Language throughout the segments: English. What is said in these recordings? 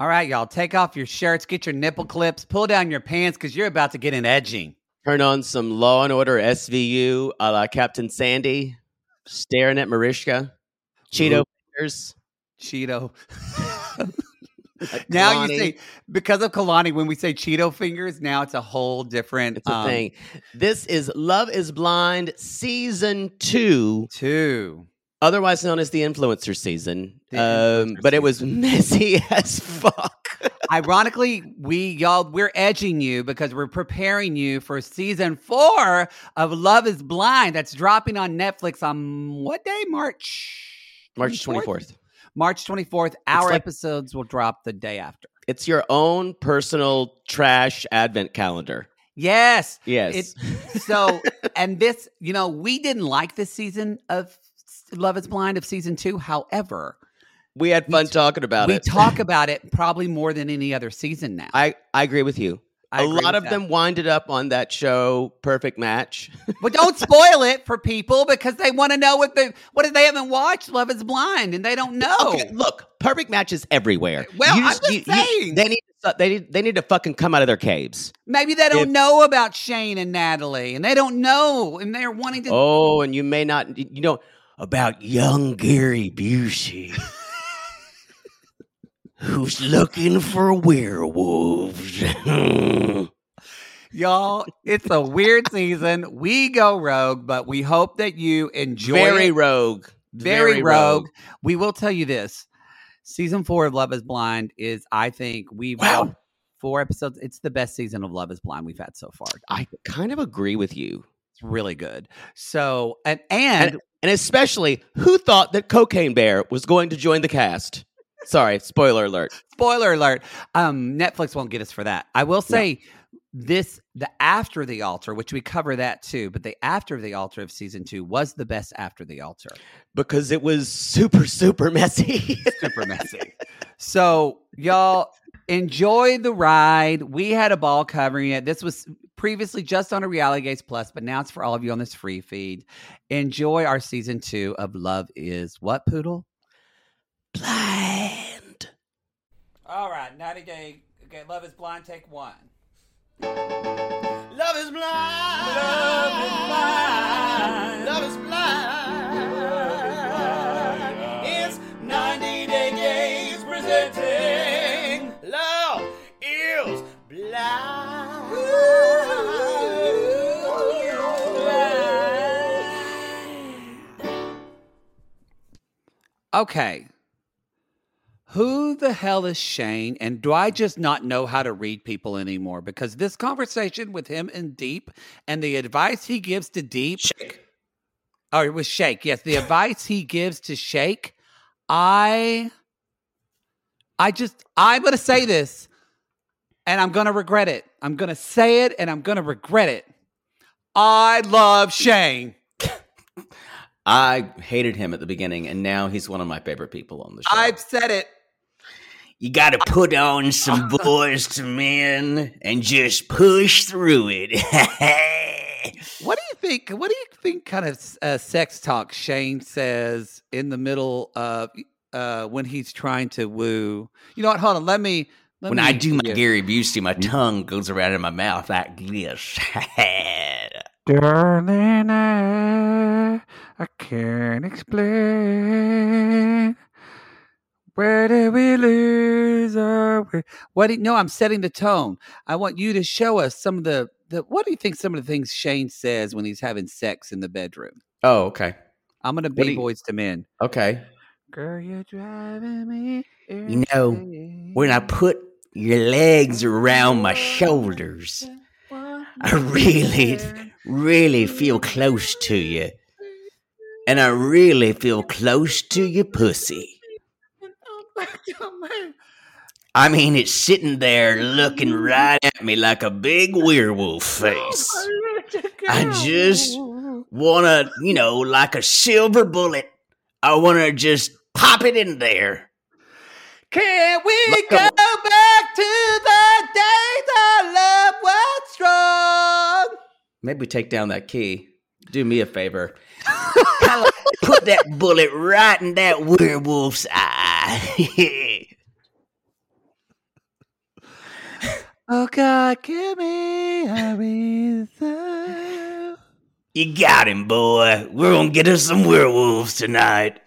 All right, y'all, take off your shirts, get your nipple clips, pull down your pants because you're about to get an edging. Turn on some Law and Order SVU a la Captain Sandy, staring at Mariska, Cheeto Ooh. fingers. Cheeto. like now you say because of Kalani, when we say Cheeto fingers, now it's a whole different It's a um, thing. This is Love is Blind season two, Two. Otherwise known as the influencer season. The um, influencer but it was messy as fuck. Ironically, we y'all we're edging you because we're preparing you for season four of Love Is Blind. That's dropping on Netflix on what day? March March 24th. March twenty fourth. Our like- episodes will drop the day after. It's your own personal trash advent calendar. Yes. Yes. It, so, and this, you know, we didn't like this season of Love Is Blind of season two. However, we had fun talking about we it. We talk about it probably more than any other season now. I, I agree with you. I A lot of that. them winded up on that show, Perfect Match. But don't spoil it for people because they want to know what they what if they haven't watched Love Is Blind and they don't know. Okay, look, Perfect Match is everywhere. Well, I'm just saying. they need to, they need they need to fucking come out of their caves. Maybe they don't If- know about Shane and Natalie, and they don't know, and they're wanting to. Oh, and you may not you know about young Gary Busey. Who's looking for werewolves? Y'all, it's a weird season. We go rogue, but we hope that you enjoy Very it. rogue. very, rogue. We will tell you this: season four of Love Is Blind is, I think, we've Wow. four episodes. It's the best season of Love Is Blind we've had so far. I kind of agree with you. Really good. So, and and, And, and especially, who thought that Cocaine Bear was going to join the cast? Sorry, spoiler alert. spoiler alert: um, Netflix won't get us for that. I will say this: the after the altar, which we cover that too, but the after the altar of season two was the best after the altar. Because it was super, super messy. super messy. So, y'all enjoy the ride. We had a ball covering it. This was previously just on a Reality Gaze Plus, but now it's for all of you on this free feed. Enjoy our season two of Love Is What Poodle? Blind. All right, 90 Day. Okay, Love Is Blind, take one. Love is blind. Love is blind. Love is blind. Okay. Who the hell is Shane? And do I just not know how to read people anymore? Because this conversation with him and Deep and the advice he gives to Deep. Shake. Oh, it was Shake. Yes, the advice he gives to Shake. I, I just, I'm going to say this, and I'm going to regret it. I'm going to say it, and I'm going to regret it. I love Shane. I hated him at the beginning, and now he's one of my favorite people on the show. I've said it. you got to put on some Boyz II Men and just push through it. What do you think? What do you think? Kind of uh, sex talk Shane says in the middle of uh, when he's trying to woo. You know what? Hold on. Let me. Let when me I do my yeah. Gary Busey, my tongue goes around in my mouth like this. Darling, I can't explain. Where did we lose our way? What? Do you, no, I'm setting the tone. I want you to show us some of the, the. What do you think? Some of the things Shane says when he's having sex in the bedroom. Oh, okay. I'm gonna be Boyz II Men. Okay. Girl, you're driving me. You know, When I put your legs around my shoulders, I really, really feel close to you. And I really feel close to your pussy. I mean, it's sitting there looking right at me like a big werewolf face. I just want to, you know, like a silver bullet, I want to just pop it in there. Can we go back to the days our love was strong? Maybe take down that key. Do me a favor. Like put that bullet right in that werewolf's eye. Oh God, give me a reason. you got him, boy. We're gonna get us some werewolves tonight.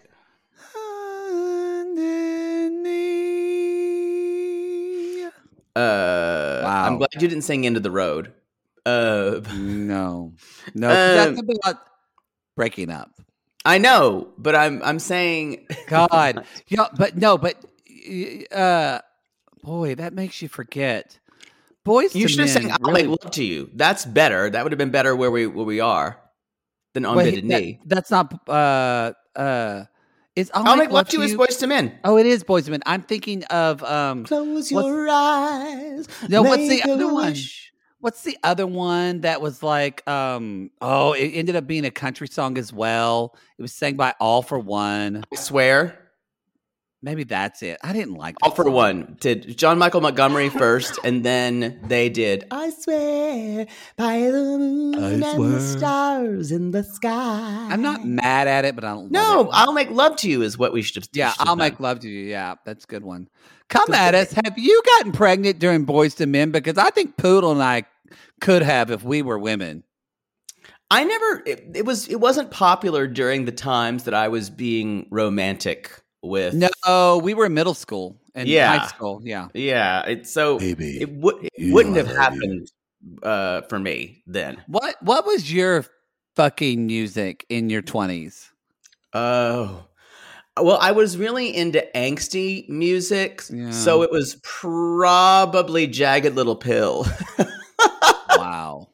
Underneath. Uh, Wow. I'm glad you didn't sing "End of the Road." No, no, Um, that's about breaking up. I know, but I'm I'm saying God, yeah, but no, but uh, boy, that makes you forget. Boys, you should have sang "I'll really- Make Love to You." That's better. That would have been better where we where we are than on Wait, bended that- knee. That's not. Uh, uh, it's. I'll, I'll make love to you as Boyz II Men. Oh, it is Boyz II Men. I'm thinking of um. Close your eyes. No, what's the make other one? What's the other one that was like? Um. Oh, it ended up being a country song as well. It was sang by All-4-One. I swear. Maybe that's it. I didn't like. All for song. one did John Michael Montgomery first, and then they did I swear by the moon and the stars in the sky. I'm not mad at it, but I don't. No. I'll make love to you is what we should have. Yeah, should I'll make love to you. Yeah, that's a good one. Come at us. Have you gotten pregnant during Boyz II Men? Because I think Poodle and I could have if we were women. I never. It, it was. It wasn't popular during the times that I was being romantic with. No, we were in middle school and Yeah. high school. Yeah. Yeah. It's so. Baby, It would. It you wouldn't have I love you. happened uh, for me then. What What was your fucking music in your twenties? Oh. Well, I was really into angsty music, Yeah. so it was probably Jagged Little Pill. wow.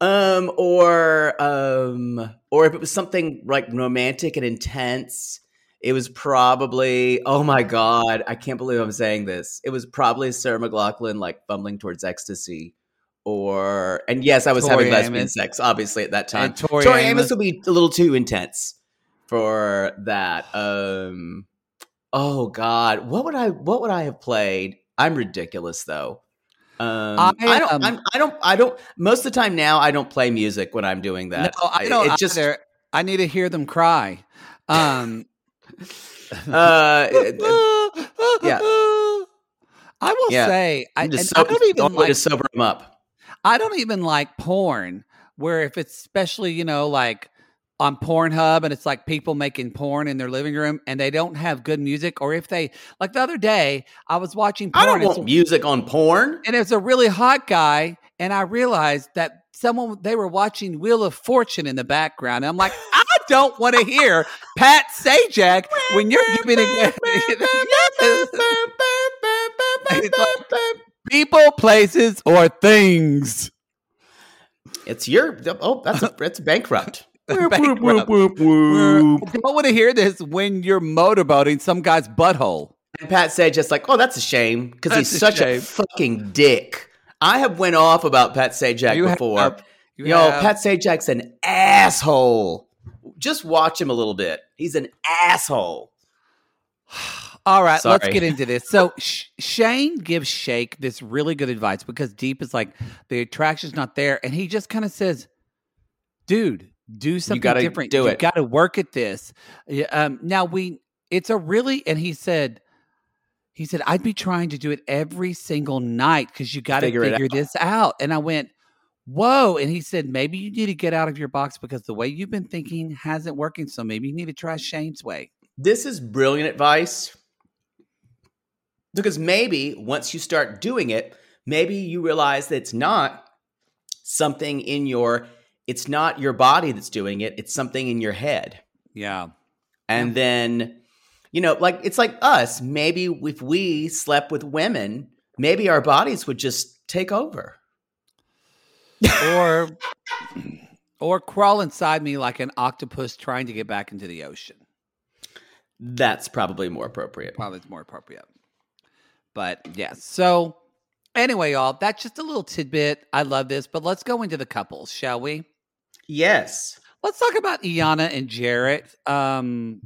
um or um or if it was something like romantic and intense, it was probably oh my god, I can't believe I'm saying this. It was probably Sarah McLachlan like fumbling towards ecstasy. Or and yes, I was Tori having lesbian Amos. sex, obviously at that time. And Tori Tori Amos. Amos would be a little too intense for that. Um oh god, what would I what would I have played? I'm ridiculous though. Um, I, I, don't. um, I'm, I don't. I don't. Most of the time now, I don't play music when I'm doing that. no, I don't It just. I need to hear them cry. Um, Uh, yeah. I will Yeah. say, I, and I don't even way to sober them up. I don't even like porn where if it's especially, you know, like on Pornhub and it's like people making porn in their living room and they don't have good music or if they like the other day I was watching porn I don't want music on porn. and it's a really hot guy and I realized that someone they were watching Wheel of Fortune in the background and I'm like I don't want to hear Pat Sajak when you're giving it people, places, or things. It's your. Oh, that's a, that's bankrupt. Bankrupt. I don't want to hear this when you're motorboating some guy's butthole. And Pat said just like, oh, that's a shame because he's a such a fucking dick. I have went off about Pat Sajak You before. have. You Yo, have. Pat Sajak's an asshole. Just watch him a little bit. He's an asshole. All right, let's get into this. So Sh- Shane gives Shake this really good advice because Deep is like the attraction's not there, and he just kind of says, "Dude, do something gotta different. do you it." got to work at this." Um, now we, it's a really, and he said, he said, "I'd be trying to do it every single night because you got to Figure figure out." this out." And I went, Whoa. And he said, maybe you need to get out of your box because the way you've been thinking hasn't working. So maybe you need to try Shane's way. This is brilliant advice because maybe once you start doing it, maybe you realize that it's not something in your it's not your body that's doing it, it's something in your head. Yeah. And then you know, like it's like us, maybe if we slept with women, maybe our bodies would just take over. Or or crawl inside me like an octopus trying to get back into the ocean. That's probably more appropriate. Probably more appropriate. But yes. So anyway, y'all, that's just a little tidbit. I love this, but let's go into the couples, shall we? Yes. Let's talk about Iyanna and Jarrette. Um,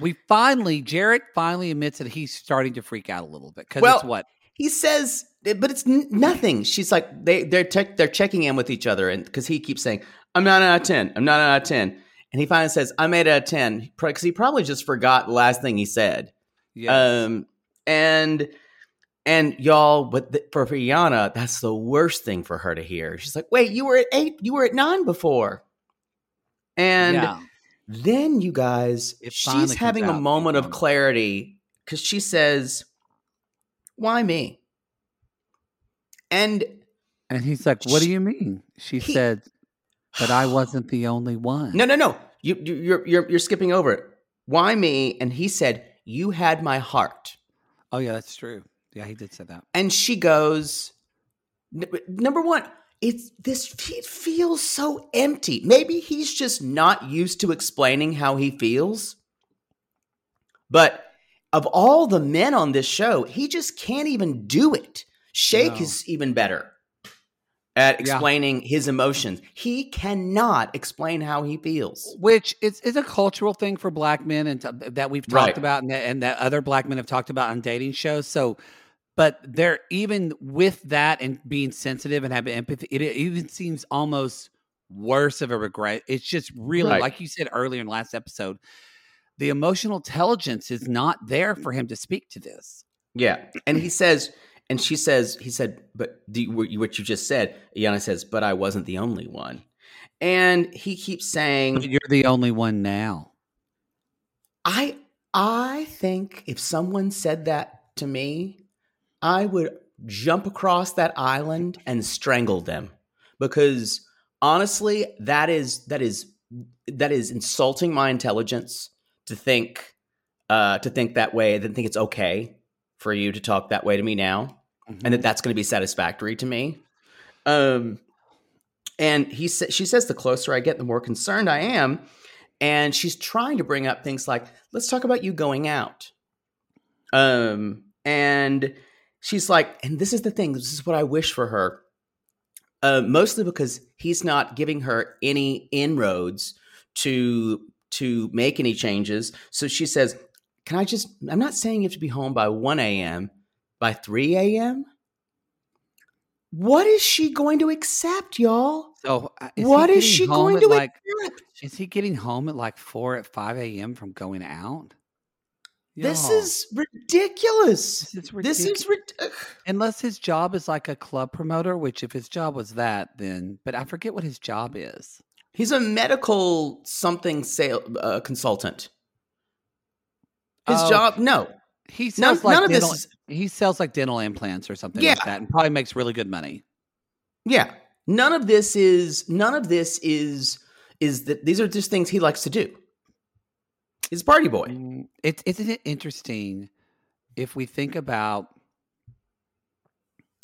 we finally, Jarrette finally admits that he's starting to freak out a little bit because Well- it's what He says, but it's n- nothing. She's like they they're tech they're checking in with each other, and because he keeps saying, "I'm not out of 10. I'm not out of 10. and he finally says, "I'm eight out of 10 because he probably just forgot the last thing he said. yes. Um, and and y'all, but th- for Iyanna, that's the worst thing for her to hear. She's like, "Wait, you were at eight. You were at nine before," and yeah. then you guys, It she's having a moment of mm-hmm. clarity because she says, "Why me?" And And he's like, "What do you mean?" She He- said, "But I wasn't the only one." no, no, no, you, you you're you're you're skipping over it. Why me? And he said, "You had my heart." Oh yeah, that's true. Yeah, he did say that. And she goes, "Number one." It's this it feels so empty. Maybe he's just not used to explaining how he feels. But of all the men on this show, he just can't even do it. Shake No. is even better at Yeah. explaining his emotions. He cannot explain how he feels. Which is, is a cultural thing for black men, and t- that we've talked Right. about, and that, and that other black men have talked about on dating shows. So, but they're even with that and being sensitive and having empathy, it, it even seems almost worse of a regret. It's just really, Right. like you said earlier in last episode, the emotional intelligence is not there for him to speak to this. Yeah. And he says, and she says, he said, but do you, what you- just said, Iyanna says, but I wasn't the only one. And he keeps saying, you're the only one now. I I think if someone said that to me, I would jump across that island and strangle them. Because honestly, that is that is that is insulting my intelligence to think uh to think that way, then think it's okay for you to talk that way to me now. and that that's going to be satisfactory to me. Um, and he sa- she says the closer I get, the more concerned I am. And she's trying to bring up things like, let's talk about you going out. Um, and she's like, and this is the thing, this is what I wish for her. Uh, mostly because he's not giving her any inroads to to make any changes. So she says, "Can I just? I'm not saying you have to be home by 1 a.m. By 3 a.m. What is she going to accept, y'all? So, uh, is What is she going to like? accept? Is he getting home at like four at five a.m. from going out? This is ridiculous. this is This is ridiculous. rid- Unless his job is like a club promoter, which if his job was that, then but I forget what his job is. He's a medical something sale uh, consultant. His Oh, job, no, He none, sells like none of dental, this. He sells like dental implants or something Yeah. like that, and probably makes really good money. yeah, none of this is. None of this is. Is that these are just things he likes to do. He's a party boy. Mm, It, isn't it interesting if we think about,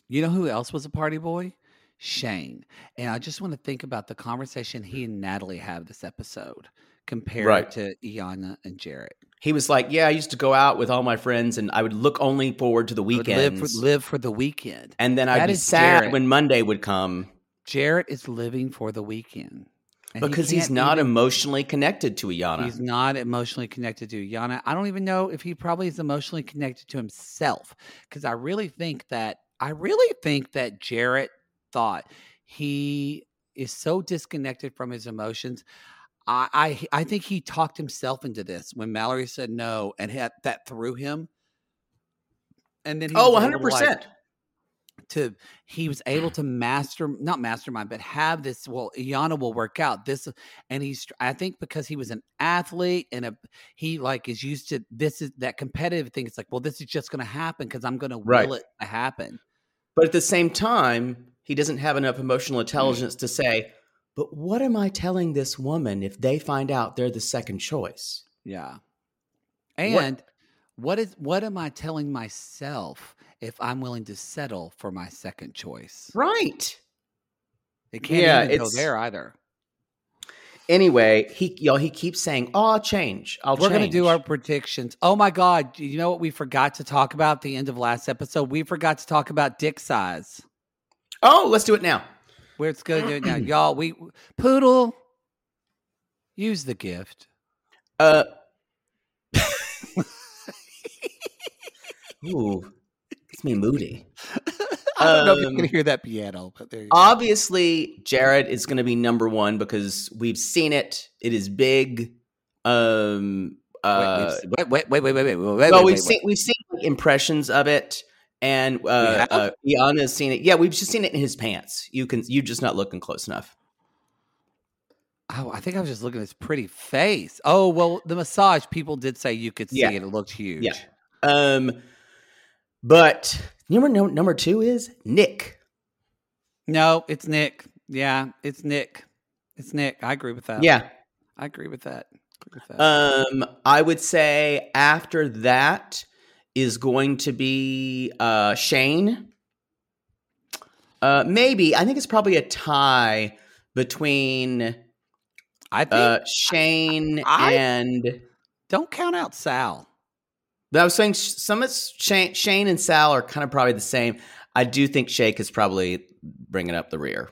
you know, who else was a party boy? Shane. And I just want to think about the conversation he and Natalie have this episode compared Right. to Iyanna and Jarrette. He was like, "Yeah, I used to go out with all my friends, and I would look only forward to the weekend. Live for, live for the weekend. and then I'd That be sad Jarrette. when Monday would come Jarrette is living for the weekend. And he because he's can't even- emotionally connected to Iyanna. He's not emotionally connected to Iyanna. I don't even know if he probably is emotionally connected to himself because I really think that I really think that Jarrette thought he is so disconnected from his emotions. I I, I think he talked himself into this when Mallory said no and had, that threw him. And then he oh, 100 able to, like, percent. To he was able to master not mastermind but have this well Iyanna will work out this and he's I think because he was an athlete and a he like is used to this is that competitive thing it's like well this is just going to happen because I'm going to will it to happen. But at the same time, he doesn't have enough emotional mm. intelligence to say, but what am I telling this woman if they find out they're the second choice? yeah. What- and what is what am I telling myself if I'm willing to settle for my second choice Right. it can't Yeah, even go there either Anyway, he y'all he keeps saying, "Oh, I'll change. I'll We're change." going to do our predictions. Oh my God. You know what we forgot to talk about at the end of last episode? We forgot to talk about dick size. Oh, let's do it now. We're it's going to do it now. Y'all, we, Poodle, use the gift. Uh Ooh, it's me moody. I don't know if you Um, can hear that piano, but there you go. Obviously, Jarrette is going to be number one because we've seen it. It is big. Um, uh, wait, wait, wait, wait, wait, wait, wait, wait, well, wait, we've wait, seen we've seen like, impressions of it, and uh, uh, Iyanna's seen it. Yeah, we've just seen it in his pants. You can you're just not looking close enough. Oh, I think I was just looking at his pretty face. Oh, well, the massage, people did say you could see Yeah. it. It looked huge. Yeah. Um, but number number two is Nick. No, it's Nick. Yeah, it's Nick. It's Nick. I agree with that. Yeah. I agree with that. Agree with that. Um, I would say after that is going to be uh Shane. Uh, maybe I think it's probably a tie between I think uh Shane I- and. don't count out Sal. I was saying some of Shane, Shane and Sal are kind of probably the same. I do think Shake is probably bringing up the rear.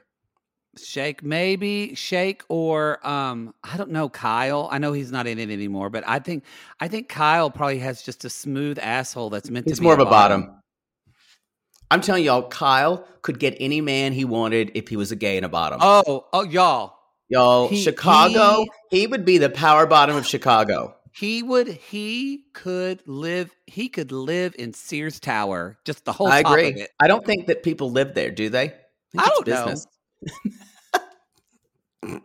Shake, maybe Shake or um, I don't know Kyle. I know he's not in it anymore, but I think I think Kyle probably has just a smooth asshole that's meant He's to be It's more of a bottom. I'm telling y'all, Kyle could get any man he wanted if he was a gay and a bottom. Oh, oh, y'all, y'all, he- Chicago, he, would be the power bottom of Chicago. He would, he could live, he could live in Sears Tower, just the whole I agree. I don't think that people live there, do they? I it's don't know.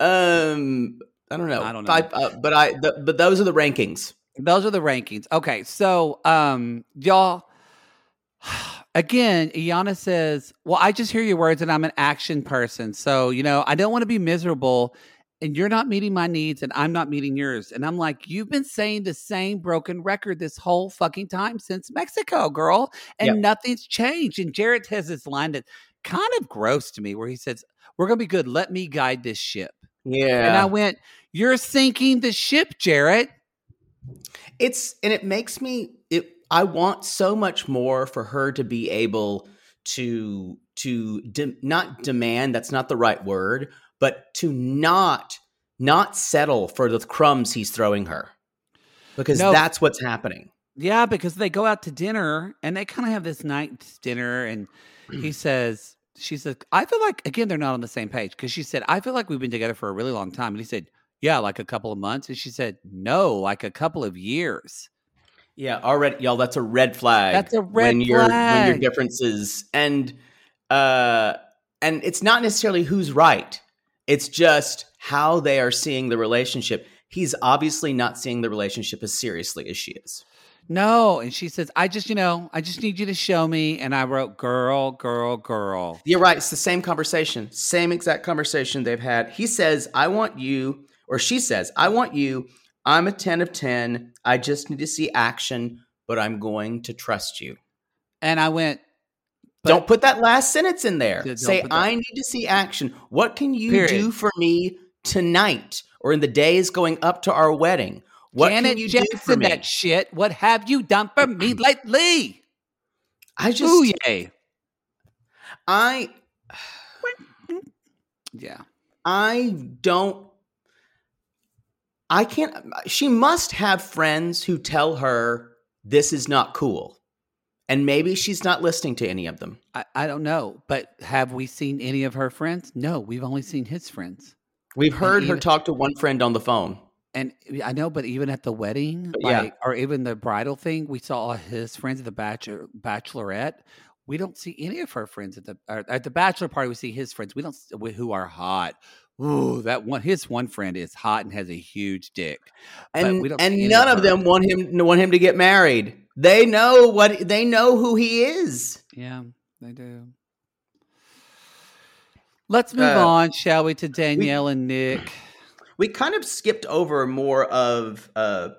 um, I don't know. I don't know. Five- uh, but I, the, but those are the rankings. Those are the rankings. Okay, so um, y'all. Again, Iyanna says, Well, I just hear your words and I'm an action person. So, you know, I don't want to be miserable and you're not meeting my needs and I'm not meeting yours. And I'm like, You've been saying the same broken record this whole fucking time since Mexico, girl. And Yep. nothing's changed. And Jarrette has this line that kind of gross to me where he says, We're going to be good. Let me guide this ship. Yeah. And I went, You're sinking the ship, Jarrette. it's and it makes me it i want so much more for her to be able to to de- not demand that's not the right word but to not not settle for the crumbs he's throwing her. Because No. that's what's happening. Yeah, because they go out to dinner and they kind of have this night dinner, and he says, "She said, I feel like again they're not on the same page because she said I feel like we've been together for a really long time, and he said, Yeah, like a couple of months, and she said, No, like a couple of years. yeah already y'all that's a red flag That's a red when your when your differences and uh and it's not necessarily who's right it's just how they are seeing the relationship he's obviously not seeing the relationship as seriously as she is No, and she says, I just, you know, I just need you to show me, and I wrote, Girl, girl, girl. You're right. It's the same conversation, same exact conversation they've had. He says, I want you, or she says, I want you. I'm a 10 of 10. I just need to see action, but I'm going to trust you. And I went, but- don't put that last sentence in there. Say, I need to see action. What can you Period. do for me tonight or in the days going up to our wedding? What Janet can you do for me? that shit. What have you done for me lately? I just, Ooh, yay. I, Yeah. I don't. I can't. She must have friends who tell her this is not cool. And maybe she's not listening to any of them. I, I don't know, but have we seen any of her friends? No, we've only seen his friends. We've heard her even- talk to one friend on the phone. And I know, but even at the wedding, But yeah. or even the bridal thing, we saw all his friends at the bachelor, bachelorette. we don't see any of her friends at the at the bachelor party. We see his friends. We don't who are hot. Ooh, that one. His one friend is hot and has a huge dick. And we don't and none of them want him want him to get married. They know what they know who he is. Yeah, they do. Let's move Uh, on, shall we, to Danielle and Nick? We kind of skipped over more of uh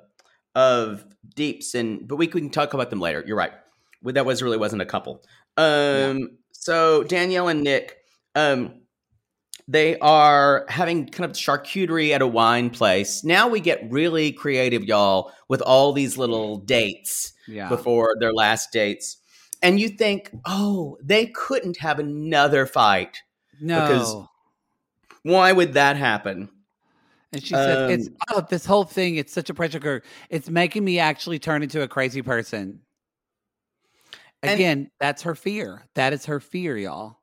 of deeps and but we can talk about them later. You're right. That was really wasn't a couple. Um so Danielle and Nick um they are having kind of charcuterie at a wine place. Now we get really creative, y'all, with all these little dates. Yeah, before their last dates. And you think, oh, they couldn't have another fight. no. because- Why would that happen? And she said, "It's Um, oh, this whole thing. It's such a pressure cooker. It's making me actually turn into a crazy person." And- Again, that's her fear. That is her fear, y'all.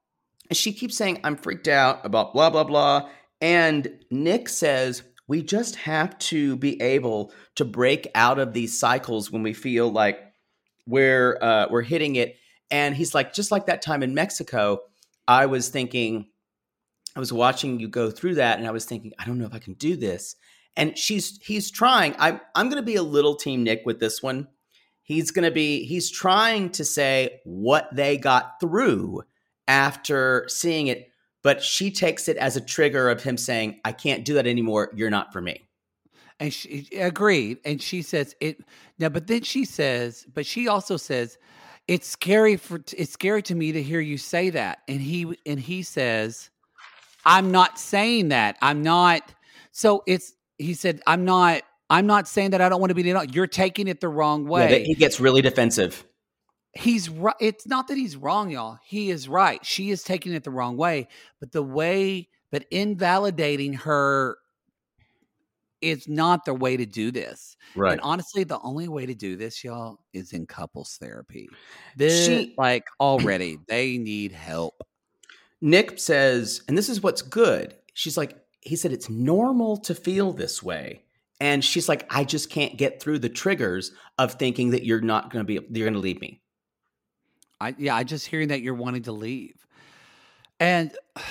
And she keeps saying, I'm freaked out about blah, blah, blah. And Nick says, we just have to be able to break out of these cycles when we feel like we're uh, we're hitting it. And he's like, just like that time in Mexico, I was thinking, I was watching you go through that, and I was thinking, I don't know if I can do this. And she's he's trying. I'm I'm to be a little team Nick with this one. He's to be he's trying to say what they got through after seeing it, but she takes it as a trigger of him saying, I can't do that anymore. You're not for me. And she agreed. And she says it now, but then she says, but she also says, it's scary for it's scary to me to hear you say that. And he and he says, I'm not saying that. I'm not. So it's he said, I'm not. I'm not saying that I don't want to be. the- You're taking it the wrong way. that- he gets really defensive. He's right. It's not that he's wrong, y'all. He is right. She is taking it the wrong way, but the way, but invalidating her is not the way to do this. Right. And honestly, the only way to do this, y'all, is in couples therapy. This, She- like, already, they need help. Nick says, and this is what's good. She's like, he said, it's normal to feel this way. And she's like, I just can't get through the triggers of thinking that you're not going to be, you're going to leave me. I, yeah, I just hearing that you're wanting to leave. And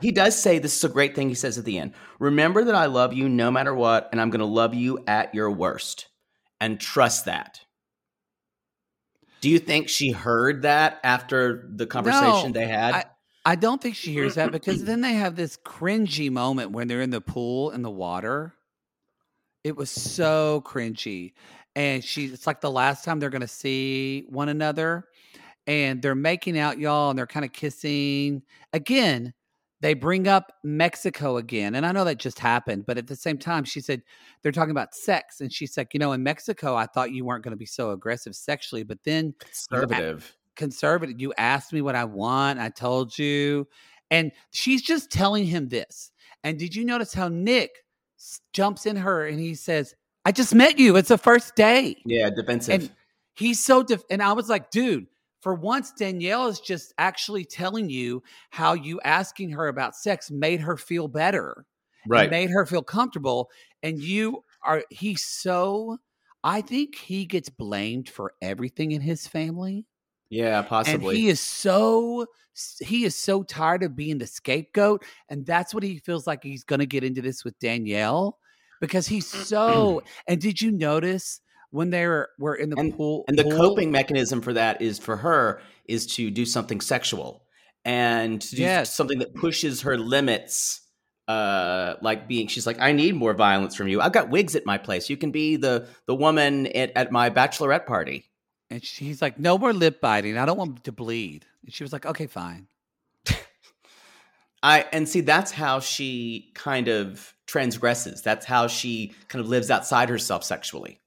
He does say this is a great thing he says at the end. Remember that I love you no matter what, and I'm going to love you at your worst. And trust that. Do you think she heard that after the conversation No, they had? I- I don't think she hears that because then they have this cringy moment when they're in the pool in the water. It was so cringy. And she it's like the last time they're gonna see one another. And they're making out, y'all, and they're kind of kissing. Again, they bring up Mexico again. And I know that just happened, but at the same time, she said they're talking about sex. And she said you know, in Mexico, I thought you weren't gonna be so aggressive sexually, but then Conservative. conservative. You asked me what I want. I told you. And she's just telling him this. And did you notice how Nick jumps in her and he says, I just met you. It's the first day. Yeah, defensive. And he's so, def- and I was like, dude, for once, Danielle is just actually telling you how you asking her about sex made her feel better right. made her feel comfortable. And you are, he's so, I think he gets blamed for everything in his family yeah, possibly. and he is so he is so tired of being the scapegoat and that's what he feels like he's going to get into this with Danielle because he's so and did you notice when they were, were in the pool and the pool- coping mechanism for that is for her is to do something sexual and to do Yes. something that pushes her limits uh like being she's like i need more violence from you. I've got wigs at my place. You can be the the woman at, at my bachelorette party. And she's like no more lip biting. I don't want to bleed. And she was like okay fine. I and see that's how she kind of transgresses. That's how she kind of lives outside herself sexually.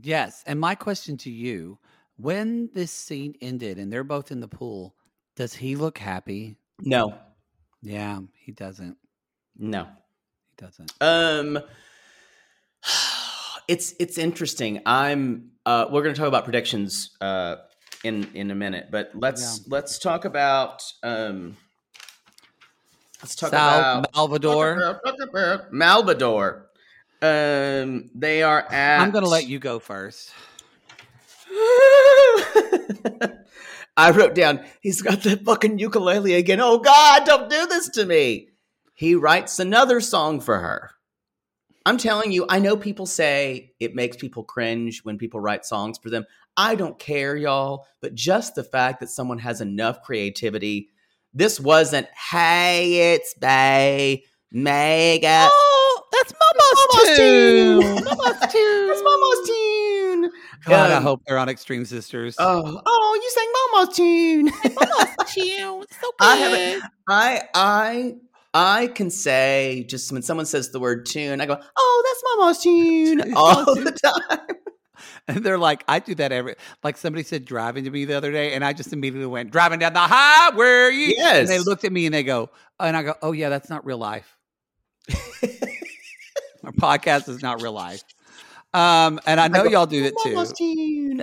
Yes and my question to you when this scene ended and they're both in the pool does he look happy? No. Yeah he doesn't. No. He doesn't. Um, it's it's interesting. I'm uh, we're going to talk about predictions uh, in in a minute, but let's let's talk about um, let's talk Sal about Malvador. Malvador. Um, they are at. I'm going to let you go first. I wrote down, he's got that fucking ukulele again. Oh God, don't do this to me. He writes another song for her. I'm telling you, I know people say it makes people cringe when people write songs for them. I don't care, y'all, but just the fact that someone has enough creativity. This wasn't, hey, it's Bay, Mega. Oh, that's Mama's, tune. Mama's tune. that's Mama's tune. God, I Um, hope they're on Extreme Sisters. Oh, oh, you sang Mama's tune. Mama's tune. It's so I haven't. I I I can say just when someone says the word tune, I go, "Oh, that's Mama's tune" all the time. And they're like, I do that every like somebody said driving to me the other day, and I just immediately went driving down the highway. And they looked at me and they go, and I go, Oh yeah, that's not real life. Our podcast is not real life. Um, and I know go, y'all do it too.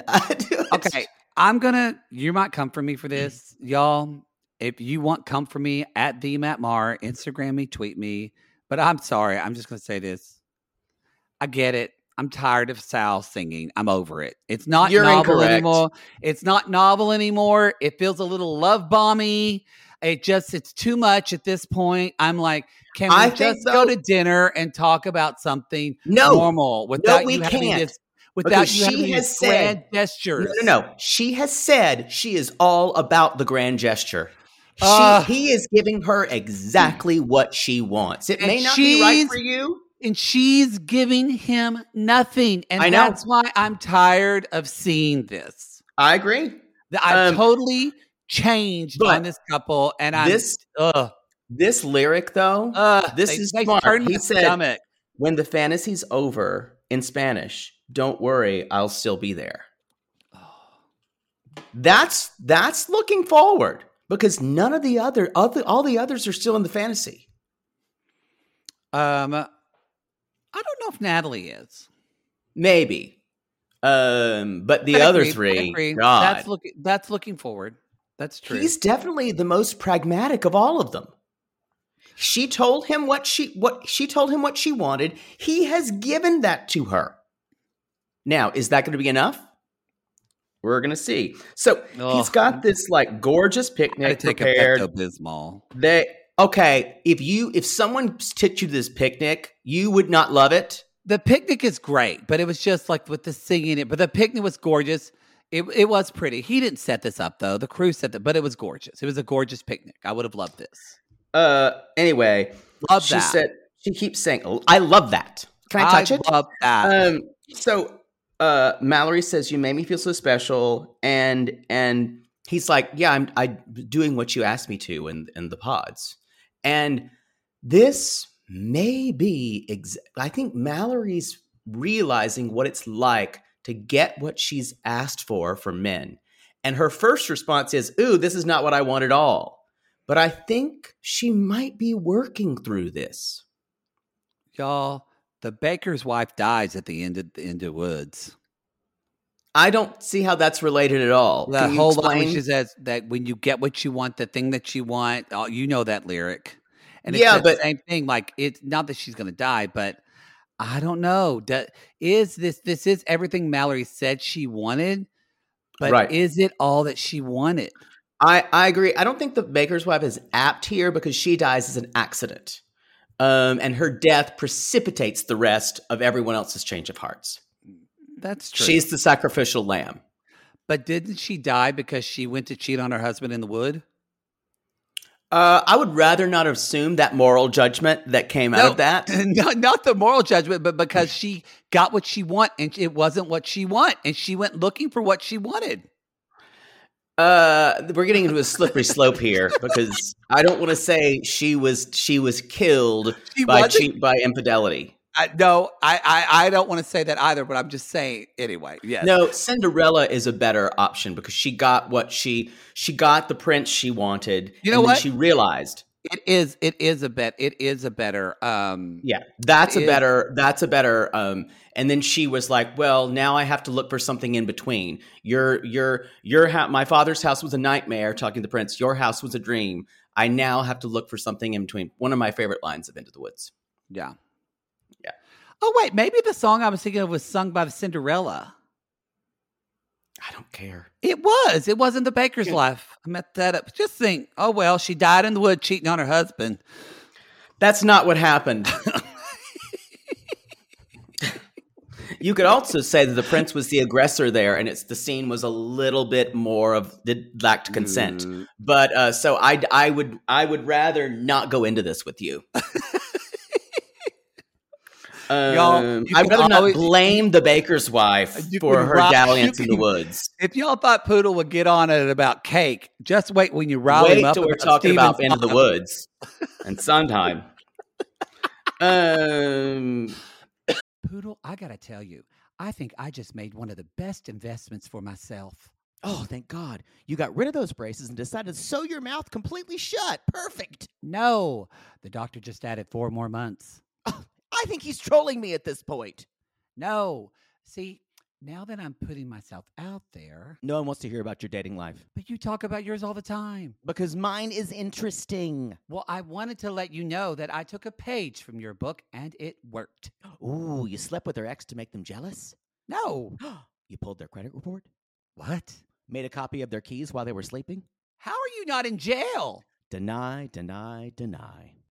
I do it. Okay, I'm gonna. You might come for me for this, y'all. If you want, come for me at the Matt Mar. Instagram me, tweet me. But I'm sorry. I'm just gonna say this. I get it. I'm tired of Sal singing. I'm over it. It's not You're novel incorrect. anymore. It's not novel anymore. It feels a little love bomby. It just it's too much at this point. I'm like, can we I just go to dinner and talk about something No, normal without we you having can't. this without Because she has said- gestures? No, no, no. She has said she is all about the grand gesture. She, Ugh. he is giving her exactly what she wants. It may not be right for you. And she's giving him nothing. And I that's why I'm tired of seeing this. I agree. I've Um, totally changed on this couple, and I'm This ugh, this lyric though, ugh, this they- is they smart. He said- stomach. when the fantasy's over in Spanish, don't worry, I'll still be there. That's that's looking forward because none of the other other all the others are still in the fantasy. Um, I know if Natalie is. Maybe. Um, but the I other agree, three. God, that's looking that's looking forward. That's true. he's definitely the most pragmatic of all of them. She told him what she what she told him what she wanted. He has given that to her. Now, is that going to be enough? We're going to see. So he's got this like gorgeous I picnic take prepared. a Bismol. They okay. If you if someone took you to this picnic, you would not love it. The picnic is great, but it was just like with the singing it. But the picnic was gorgeous. It it was pretty. He didn't set this up though. The crew set it, but it was gorgeous. It was a gorgeous picnic. I would have loved this. Uh, anyway, Love she that. said she keeps saying, "I love that." Can I touch it? Love that. Um, so uh, Mallory says, "You made me feel so special," and and he's like, "Yeah, I'm I doing what you asked me to in in the pods," and this may be. Ex- I think Mallory's realizing what it's like to get what she's asked for from men, and her first response is, "Ooh, this is not what I want at all." But I think she might be working through this. Y'all, the baker's wife dies at the end of the end of woods. I don't see how that's related at all. That whole line explain? she says that when you get what you want, the thing that you want, oh, you know that lyric. And it's Yeah, the but- same thing. Like it's not that she's gonna die, but I don't know. Do, is this this is everything Mallory said she wanted, but Right. is it all that she wanted? I, I agree. I don't think the baker's wife is apt here because she dies as an accident. Um, and her death precipitates the rest of everyone else's change of hearts. That's true. She's the sacrificial lamb. but didn't she die because she went to cheat on her husband in the wood? Uh, I would rather not assume that moral judgment that came out of that. not, not the moral judgment, but because she got what she want and it wasn't what she want, and she went looking for what she wanted. Uh, we're getting into a slippery slope here because I don't want to say she was she was killed She by cheat by infidelity. I, no, I, I, I don't want to say that either, but I'm just saying anyway. Yes. No, Cinderella is a better option because she got what she she got the prince she wanted. You know and then what? She realized, it is. It is a bet. It is a better. Um, yeah, that's a is. better. That's a better. Um, and then she was like, well, now I have to look for something in between. Your your your ha- my father's house was a nightmare. Talking to the prince, your house was a dream. I now have to look for something in between. One of my favorite lines of Into the Woods. yeah. Yeah. Oh wait, maybe the song I was thinking of was sung by the Cinderella. I don't care. It was. It wasn't the baker's Life. I met that up. Just think, oh well, she died in the wood cheating on her husband. That's not what happened. you could also say that the prince was the aggressor there, and it's the scene was a little bit more of did lacked consent. Mm. But uh, so I I would I would rather not go into this with you. Y'all, Um, I'd can rather not blame the baker's wife for her rock- dalliance you in the woods. If y'all thought Poodle would get on it about cake, just wait when you rile him up. till we're talking Stephen about Into the Woods and Sondheim. um, Poodle, I gotta tell you, I think I just made one of the best investments for myself. Oh, thank God. You got rid of those braces and decided to sew your mouth completely shut. Perfect. No, the doctor just added four more months. I think he's trolling me at this point. No, see, now that I'm putting myself out there, No one wants to hear about your dating life but you talk about yours all the time. because mine is interesting. Well, I wanted to let you know that I took a page from your book and it worked. Ooh, you slept with their ex to make them jealous? No. you pulled their credit report? What? Made a copy of their keys while they were sleeping? How are you not in jail? Deny, deny, deny.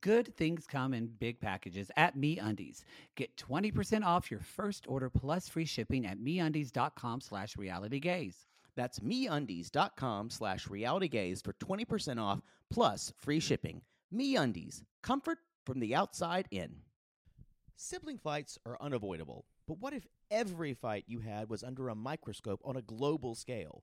good things come in big packages at MeUndies. Get 20% off your first order plus free shipping at MeUndies.com slash realitygaze. That's meundies.com slash realitygaze for 20% off plus free shipping. MeUndies, comfort from the outside in. Sibling fights are unavoidable, but what if every fight you had was under a microscope on a global scale?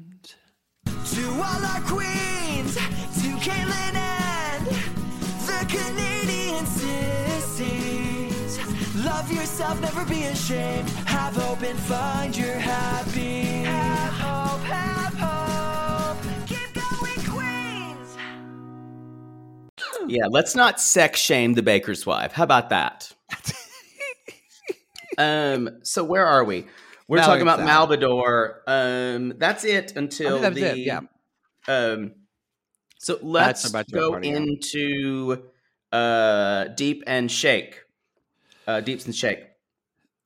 To all our queens, to Caitlin and the Canadian sissies. Love yourself, never be ashamed. Have hope and find your happy. Have hope, have hope. Keep going, Queens. Yeah, let's not sex shame the baker's wife. How about that? um, so where are we? We're talking about Malvern Malvador. Um, that's it until think that was the it, yeah. um. So let's Bachelor, bachelor go into uh deep and shake. Uh, deeps and shake.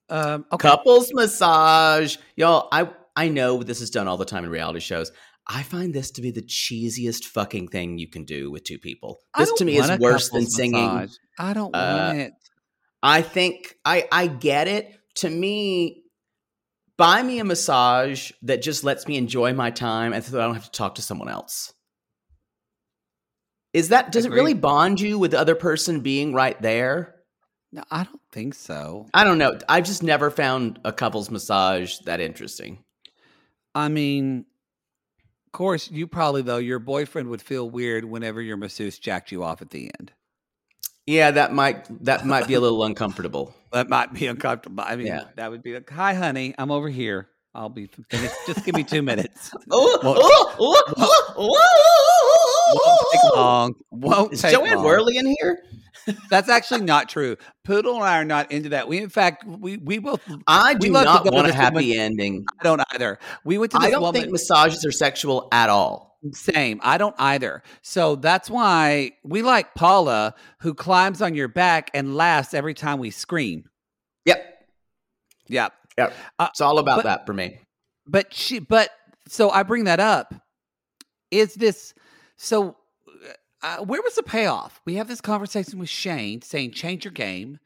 Um, okay. Couples massage, y'all. I I know this is done all the time in reality shows. I find this to be the cheesiest fucking thing you can do with two people. This to me is worse than singing. massage. I don't Uh, want it. I think I I get it. To me, buy me a massage that just lets me enjoy my time and so I don't have to talk to someone else. Is that does Agreed. it really bond you with the other person being right there? No, I don't think so. I don't know. I've just never found a couple's massage that interesting. I mean, of course, you probably though your boyfriend would feel weird whenever your masseuse jacked you off at the end. Yeah, that might that might be a little uncomfortable. That might be uncomfortable. I mean, Yeah. that would be like, "Hi, honey, I'm over here. I'll be finished. Just give me two minutes. Oh, oh, oh, oh, Won't take oh. long. Won't Is take Joanne long. Worley in here? That's actually not true. Poodle and I are not into that. We, in fact, we we both. I do love not want a happy woman- ending. I don't either. We went to this I don't woman. think massages are sexual at all. Same. I don't either. So that's why we like Paula, who climbs on your back and laughs every time we scream. Yep. Yeah. Yep. Uh, it's all about but- that for me. But she, but so I bring that up. Is this so? Uh, where was the payoff? We have this conversation with Shane saying, change your game,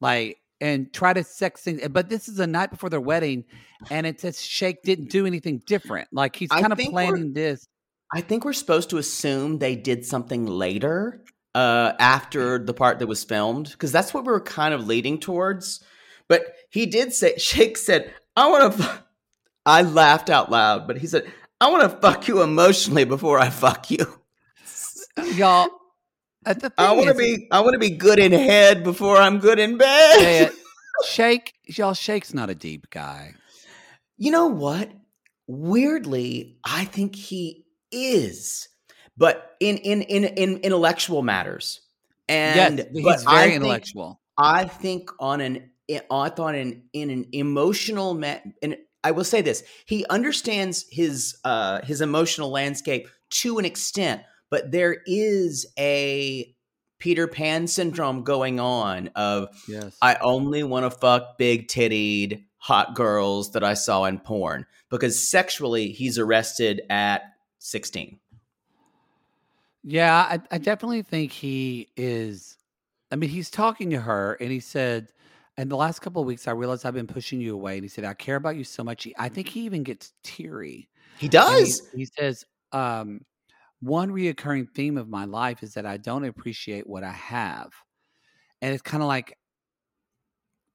like, and try to sex things. But this is a night before their wedding, and it says Shake didn't do anything different. Like, he's kind of planning this. I think we're supposed to assume they did something later uh, after the part that was filmed because that's what we were kind of leading towards. But he did say, Shake said, I want to. F-. I laughed out loud, but he said, I want to fuck you emotionally before I fuck you. Y'all, uh, the I want to be I want to be good in head before I'm good in bed. Shake, y'all. Shake's not a deep guy. You know what? Weirdly, I think he is, but in in in in intellectual matters. And yes, he's I very think- intellectual. I think on an I thought in in an emotional ma- and I will say this he understands his uh his emotional landscape to an extent but there is a Peter Pan syndrome going on of Yes. I only want to fuck big tittied hot girls that I saw in porn because sexually he's arrested at 16 Yeah, I, I definitely think he is. I mean, he's talking to her, and he said, "In the last couple of weeks, I realized I've been pushing you away." And he said, "I care about you so much." He- I think he even gets teary. he does He, he says, um, "One reoccurring theme of my life is that I don't appreciate what I have," and it's kind of like,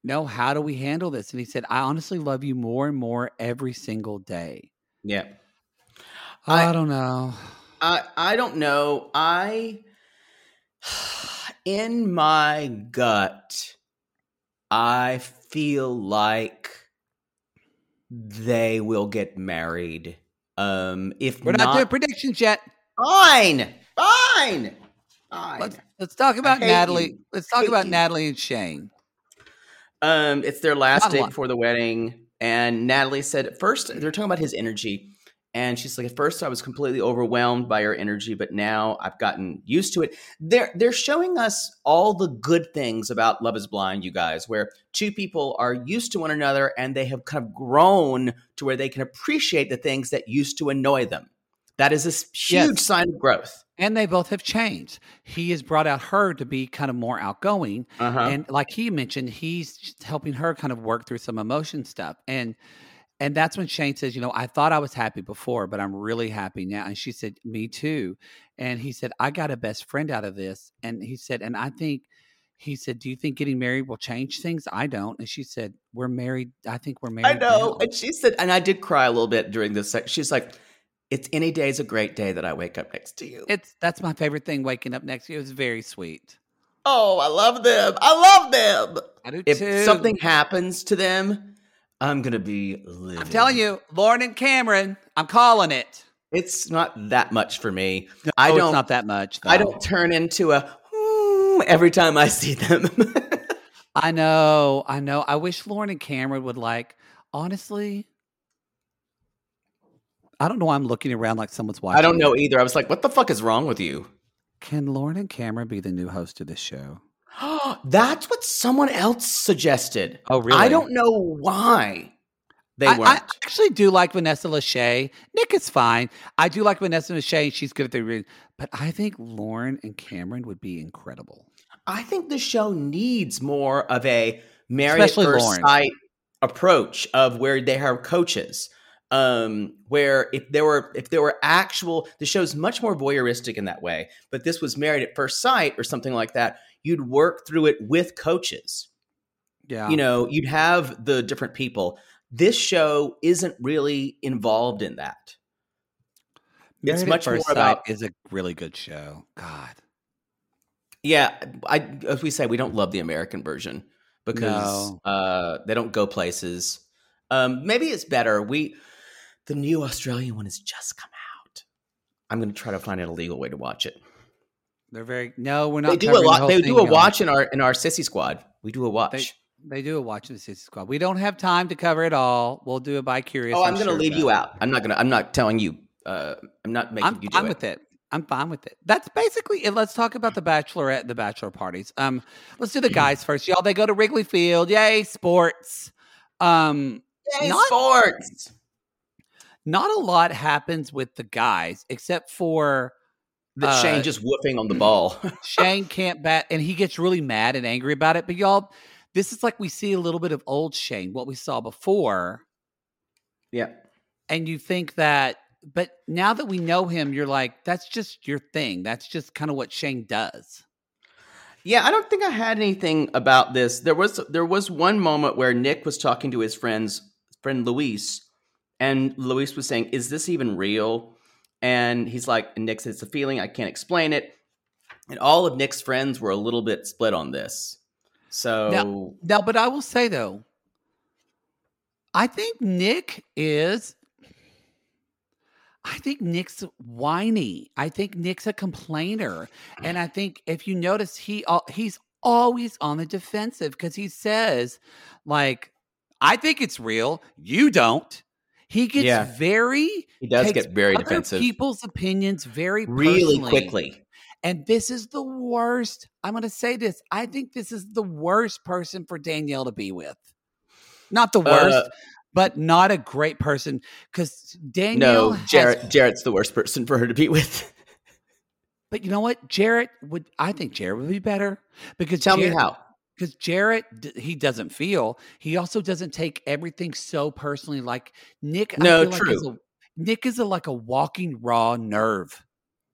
"No, how do we handle this?" And he said, "I honestly love you more and more every single day." yeah I, I- don't know. I I don't know. I in my gut I feel like they will get married. Um if We're not, doing predictions yet. fine. Fine. Fine. Let's let's talk about Natalie. you. Let's talk about you. Natalie and Shayne. Um, it's their last Not day before the wedding, and Natalie said first they're talking about his energy, and she's like, at first I was completely overwhelmed by her energy, but now I've gotten used to it. They're they're showing us all the good things about Love Is Blind, you guys, where two people are used to one another and they have kind of grown to where they can appreciate the things that used to annoy them. that is a huge Yes. sign of growth. And they both have changed. He has brought out her to be kind of more outgoing. Uh-huh. And like he mentioned, he's helping her kind of work through some emotion stuff. And and that's when Shayne says, you know, I thought I was happy before, but I'm really happy now. And she said, Me too. And he said, I got a best friend out of this. And he said, and I think he said, Do you think getting married will change things? I don't. And she said, We're married. I think we're married. I know. now." And she said, and I did cry a little bit during this. She's like, it's any day is a great day that I wake up next to you. It's that's my favorite thing. Waking up next to you It was very sweet. oh, I love them. I love them. I do If too. something happens to them, I'm going to be livid. I'm telling you, Lauren and Cameron, I'm calling it. It's not that much for me. I Oh, don't, It's not that much. I don't turn into a hmm every time I see them. I know. I know. I wish Lauren and Cameron would like. Honestly, I don't know. why I'm looking around like someone's watching. I don't know either. I was like, what the fuck is wrong with you? Can Lauren and Cameron be the new host of this show? That's what someone else suggested. Oh, really? I don't know why they I, weren't. I actually do like Vanessa Lachey. Nick is fine. I do like Vanessa Lachey. She's good at the reading. But I think Lauren and Cameron would be incredible. I think the show needs more of a married at first Lauren. sight approach of where they have coaches. Um, where if there were if there were actual the show's much more voyeuristic in that way, but this was married at first sight or something like that, you'd work through it with coaches. Yeah. You know, you'd have the different people. This show isn't really involved in that. Married it's much more about- is a really good show. God. Yeah, I as we say, we don't love the American version because No. uh, they don't go places. Um, maybe it's better. We the new Australian one has just come out. I'm going to try to find an illegal way to watch it. They're very no, we're not. They do a covering the lot. They do a watch in our in our sissy squad. We do a watch. They do a watch in the Sissy Squad. We don't have time to cover it all. We'll do it by curious. oh, I'm, going to sure, leave you out. I'm not going to. I'm not telling you. Uh, I'm not making I'm you do fine it. with it. I'm fine with it. That's basically it. Let's talk about the bachelorette, and the bachelor parties. Um, let's do the guys first, y'all. They go to Wrigley Field. Yay, sports. Um, Yay, Not- sports. not a lot happens with the guys except for That uh, Shayne just whooping on the ball. Shayne can't bat, and he gets really mad and angry about it. But y'all, this is like we see a little bit of old Shayne, what we saw before, yeah. and you think that. But now that we know him, you're like, that's just your thing. That's just kind of what Shayne does. Yeah, I don't think I had anything about this. There was there was one moment where Nick was talking to his friends friend Luis, and Luis was saying, "Is this even real?" And he's like, and Nick says, "It's a feeling. I can't explain it." And all of Nick's friends were a little bit split on this. So now, but I will say though, I think Nick is. I think Nick's whiny. I think Nick's a complainer, and I think if you notice, he he's always on the defensive because he says, like, "I think it's real. You don't." He gets Yeah. very he does get very defensive People's opinions very really personally. quickly. And this is the worst. I'm going to say this. I think this is the worst person for Danielle to be with. Not the worst, Uh, but not a great person because Danielle. No, has- Jarrette. Jarrette's the worst person for her to be with. but you know what? Jarrette would. I think Jarrette would be better because Tell me how. Because Jarrette, he doesn't feel. He also doesn't take everything so personally. Like Nick, I No, feel like is true. a- Nick is a, like a walking raw nerve.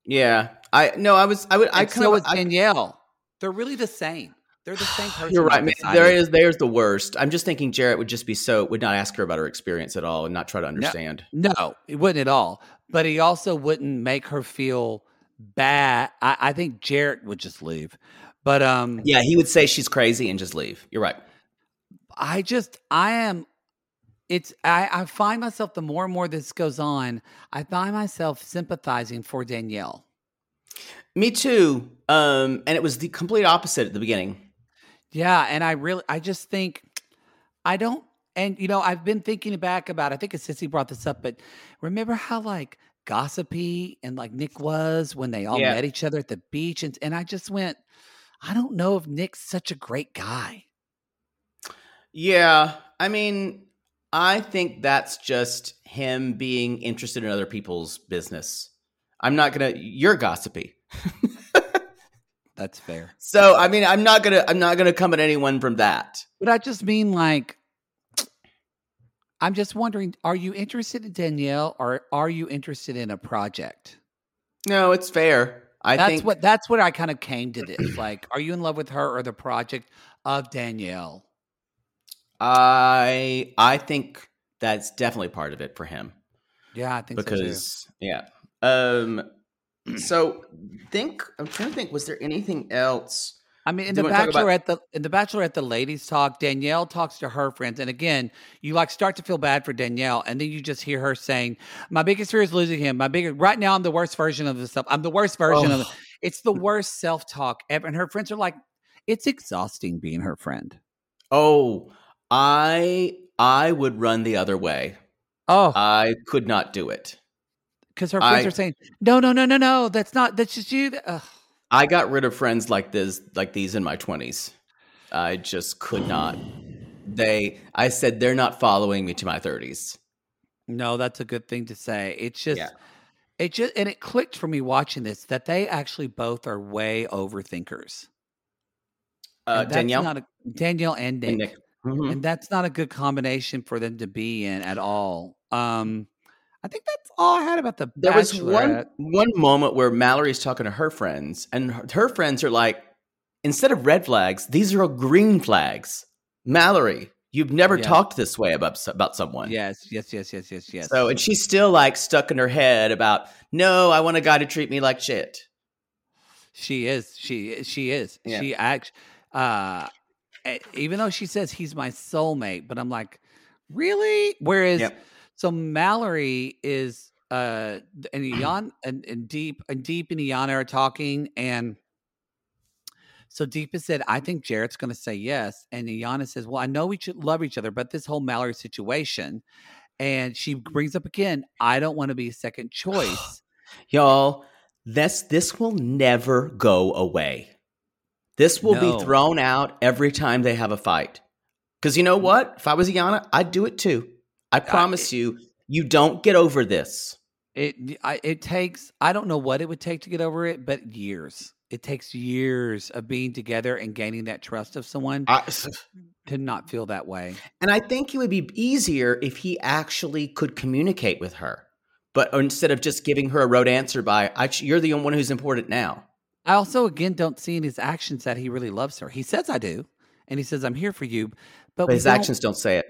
Yeah, I no, I was, I would, I kind so of, Danielle. They're really the same. They're the same person. You're right. Man. There is there's the worst. I'm just thinking Jarrette would just be so would not ask her about her experience at all and not try to understand. No, he wouldn't at all. But he also wouldn't make her feel bad. I, I think Jarrette would just leave. But um Yeah, he would say she's crazy and just leave. You're right. I just I am it's I, I find myself the more and more this goes on, I find myself sympathizing for Danielle. Me too. Um, and it was the complete opposite at the beginning. Yeah, and I really I just think I don't and you know, I've been thinking back about I think Sissy brought this up, but remember how like gossipy and like Nick was when they all Yeah. met each other at the beach and and I just went, I don't know if Nick's such a great guy. Yeah, I mean, I think that's just him being interested in other people's business. I'm not gonna. You're gossipy, That's fair. so I mean, I'm not gonna. I'm not gonna come at anyone from that. But I just mean like I'm just wondering, are you interested in Danielle or are you interested in a project? No, it's fair. I that's think what that's what I kind of came to this. Like, are you in love with her or the project of Danielle? I I think that's definitely part of it for him Yeah, I think so because yeah. Um. So think I'm trying to think. Was there anything else? I mean, in Do the wanna about- Bachelorette, the in the Bachelorette, the ladies talk. Danielle talks to her friends, and again, you like start to feel bad for Danielle, and then you just hear her saying, "My biggest fear is losing him. My biggest right now, I'm the worst version of myself. I'm the worst version of. Oh. It's the worst self talk ever." And her friends are like, "It's exhausting being her friend." Oh, I I would run the other way. Oh, I could not do it. because her friends I- are saying, "No, no, no, no, no. That's not. That's just you." Ugh. I got rid of friends like this, like these in my twenties. I just could not. They, I said they're not following me to my thirties. No, that's a good thing to say. It's just, Yeah. it just, and it clicked for me watching this that they actually both are way overthinkers. Uh, Danielle not a, Danielle and Nick. and Nick. Mhm. and that's not a good combination for them to be in at all. Um, I think that's all I had about the. There was one one moment where Mallory's talking to her friends, and her, her friends are like, instead of red flags, these are all green flags. Mallory, you've never talked this way about about someone. Yes, yes, yes, yes, yes, yes. So, and she's still like stuck in her head about, no, I want a guy to treat me like shit. she is. She she is. Yeah. She act. Uh, even though she says he's my soulmate, but I'm like, really? Whereas, Yep. So Mallory is uh, and Ian and, and Deep and Deep and Iyanna are talking, and so Deep has said, I think Jarrette's going to say yes, and Iyanna says, well, I know we should love each other, but this whole Mallory situation, and she brings up again, I don't want to be a second choice. Y'all, this this will never go away. This will No. be thrown out every time they have a fight. Because you know what? If I was Iyanna, I'd do it too. I promise you, you don't get over this. It I, it takes I don't know what it would take to get over it, but years. It takes years of being together and gaining that trust of someone I, to not feel that way. and I think it would be easier if he actually could communicate with her. But instead of just giving her a rote answer by, I, "You're the only one who's important now." I also again don't see in his actions that he really loves her. He says I do, and he says I'm here for you, but, But his don't- actions don't say it.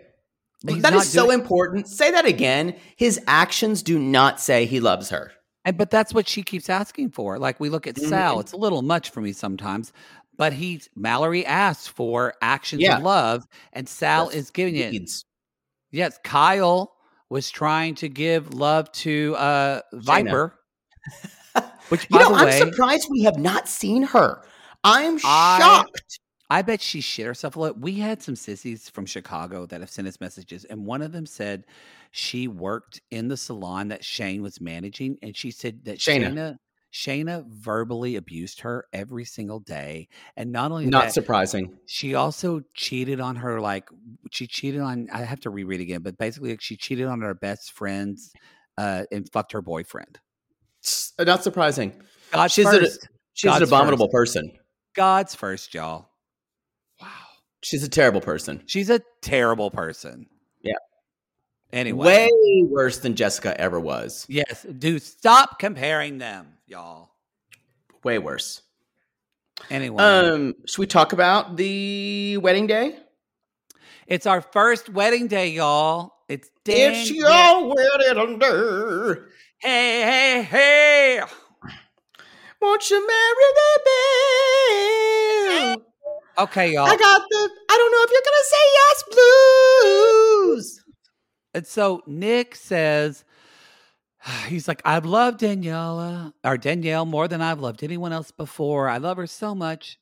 He's That is so important. Say that again. His actions do not say he loves her. And but that's what she keeps asking for. Like we look at Mm-hmm. Sal, it's a little much for me sometimes, but he Mallory asks for actions Yeah. of love, and Sal That's is giving it. Needs. Yes, Kyle was trying to give love to uh Viper. Which You know, the I'm surprised we have not seen her. I'm shocked. I bet she shit herself a lot. We had some sissies from Chicago that have sent us messages, and one of them said she worked in the salon that Shane was managing, and she said that Shana. Shaina Shaina verbally abused her every single day, and not only Not that, surprising. she also cheated on her. Like she cheated on. I have to reread again, but basically, like, she cheated on her best friends uh, and fucked her boyfriend. Not surprising. God's She's a- first. She's an abominable first. person. God's first, y'all. She's a terrible person. She's a terrible person. Yeah. Anyway. Way worse than Jessica ever was. Yes, Do stop comparing them, y'all. Way worse. Anyway, Um, should we talk about the wedding day? it's our first wedding day, y'all. It's It's Dan- your wedding day. Hey, hey, hey. Won't you marry me, babe? Okay, y'all. I got the. I don't know if you're gonna say yes, blues. And so Nick says, he's like, I've loved Daniela or Danielle more than I've loved anyone else before. I love her so much.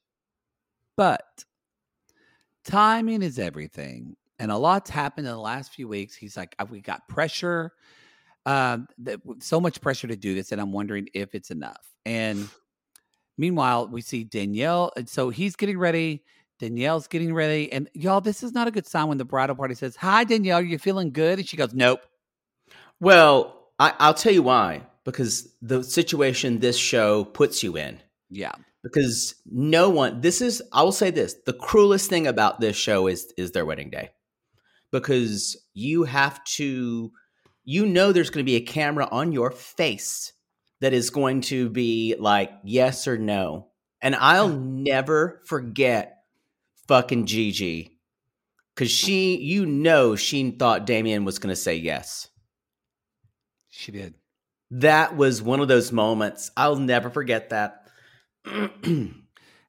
But timing is everything. And a lot's happened in the last few weeks. He's like, "Uh, we got pressure, um, that, so much pressure to do this. And I'm wondering if it's enough. And meanwhile, we see Danielle. And so he's getting ready. Danielle's getting ready. And y'all, this is not a good sign when the bridal party says, Hi, Danielle, are you feeling good? And she goes, Nope. Well, I, I'll tell you why. Because the situation this show puts you in. Yeah. Because no one. This is. I will say this: the cruelest thing about this show is is their wedding day. Because you have to. You know, there's going to be a camera on your face that is going to be like yes or no, and I'll never forget fucking Gigi. Cause she, you know, she thought Damian was going to say yes. She did. That was one of those moments. I'll never forget that.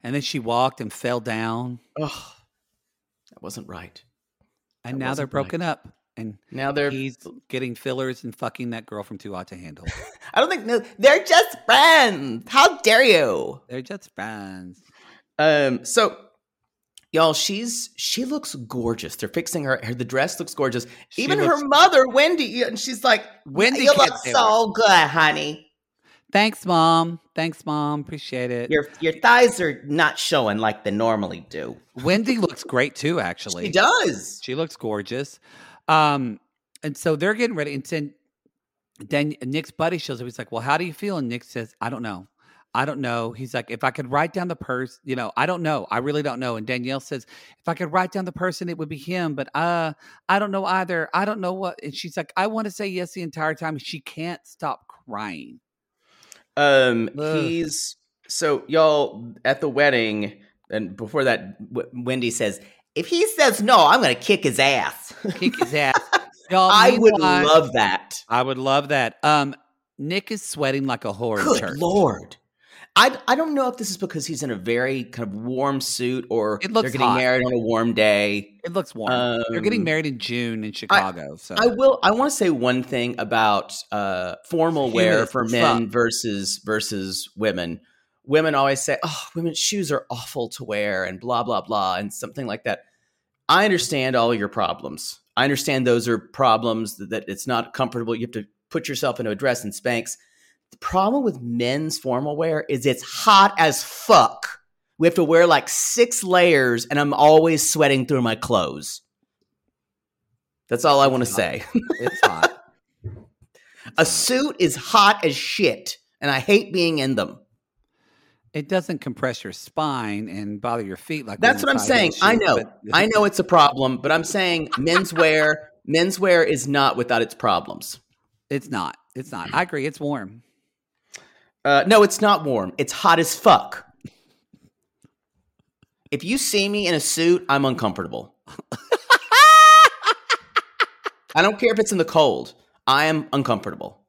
And then she walked and fell down. oh, that wasn't right. And That now they're wasn't right. broken up. And Now they're. he's getting fillers and fucking that girl from Too Hot to Handle. I don't think no, they're just friends. How dare you? they're just friends. Um. So, y'all, she's she looks gorgeous. They're fixing her. her the dress looks gorgeous. She Even looks- her mother, Wendy, and she's like, Wendy you look so good, honey. Thanks, Mom. Thanks, Mom. Appreciate it. Your your thighs are not showing like they normally do. Wendy looks great too, actually. She does. She looks gorgeous. Um, and so they're getting ready. And then, then Nick's buddy shows up. He's like, Well, how do you feel? And Nick says, I don't know. I don't know. He's like, If I could write down the person, you know, I don't know. I really don't know. And Danielle says, If I could write down the person, it would be him. But uh, I don't know either. I don't know what. And she's like, I want to say yes the entire time. She can't stop crying. Um, Ugh. he's so y'all at the wedding, and before that, w- Wendy says, "If he says no, I'm going to kick his ass." Kick his ass. Y'all, I would meanwhile- love that. I would love that. Um, Nick is sweating like a whore Good church. lord. I, I don't know if this is because he's in a very kind of warm suit or It looks they're getting hot. married on a warm day. It looks warm. They're getting Um, married in June in Chicago. so I will. I want to say one thing about uh, formal wear for men versus versus women. Women always say, "Oh, women's shoes are awful to wear," and blah blah blah, and something like that. I understand all your problems. I understand those are problems that, that it's not comfortable. You have to put yourself into a dress and Spanx. The problem with men's formal wear is it's hot as fuck. We have to wear like six layers, and I'm always sweating through my clothes. That's all I want to say. it's hot. A suit is hot as shit, and I hate being in them. It doesn't compress your spine and bother your feet like That's what I'm saying. high I know. but- I know it's a problem, but I'm saying menswear, menswear is not without its problems. It's not. It's not. I agree. It's warm. Uh, no, it's not warm. It's hot as fuck. If you see me in a suit, I'm uncomfortable. I don't care if it's in the cold. I am uncomfortable.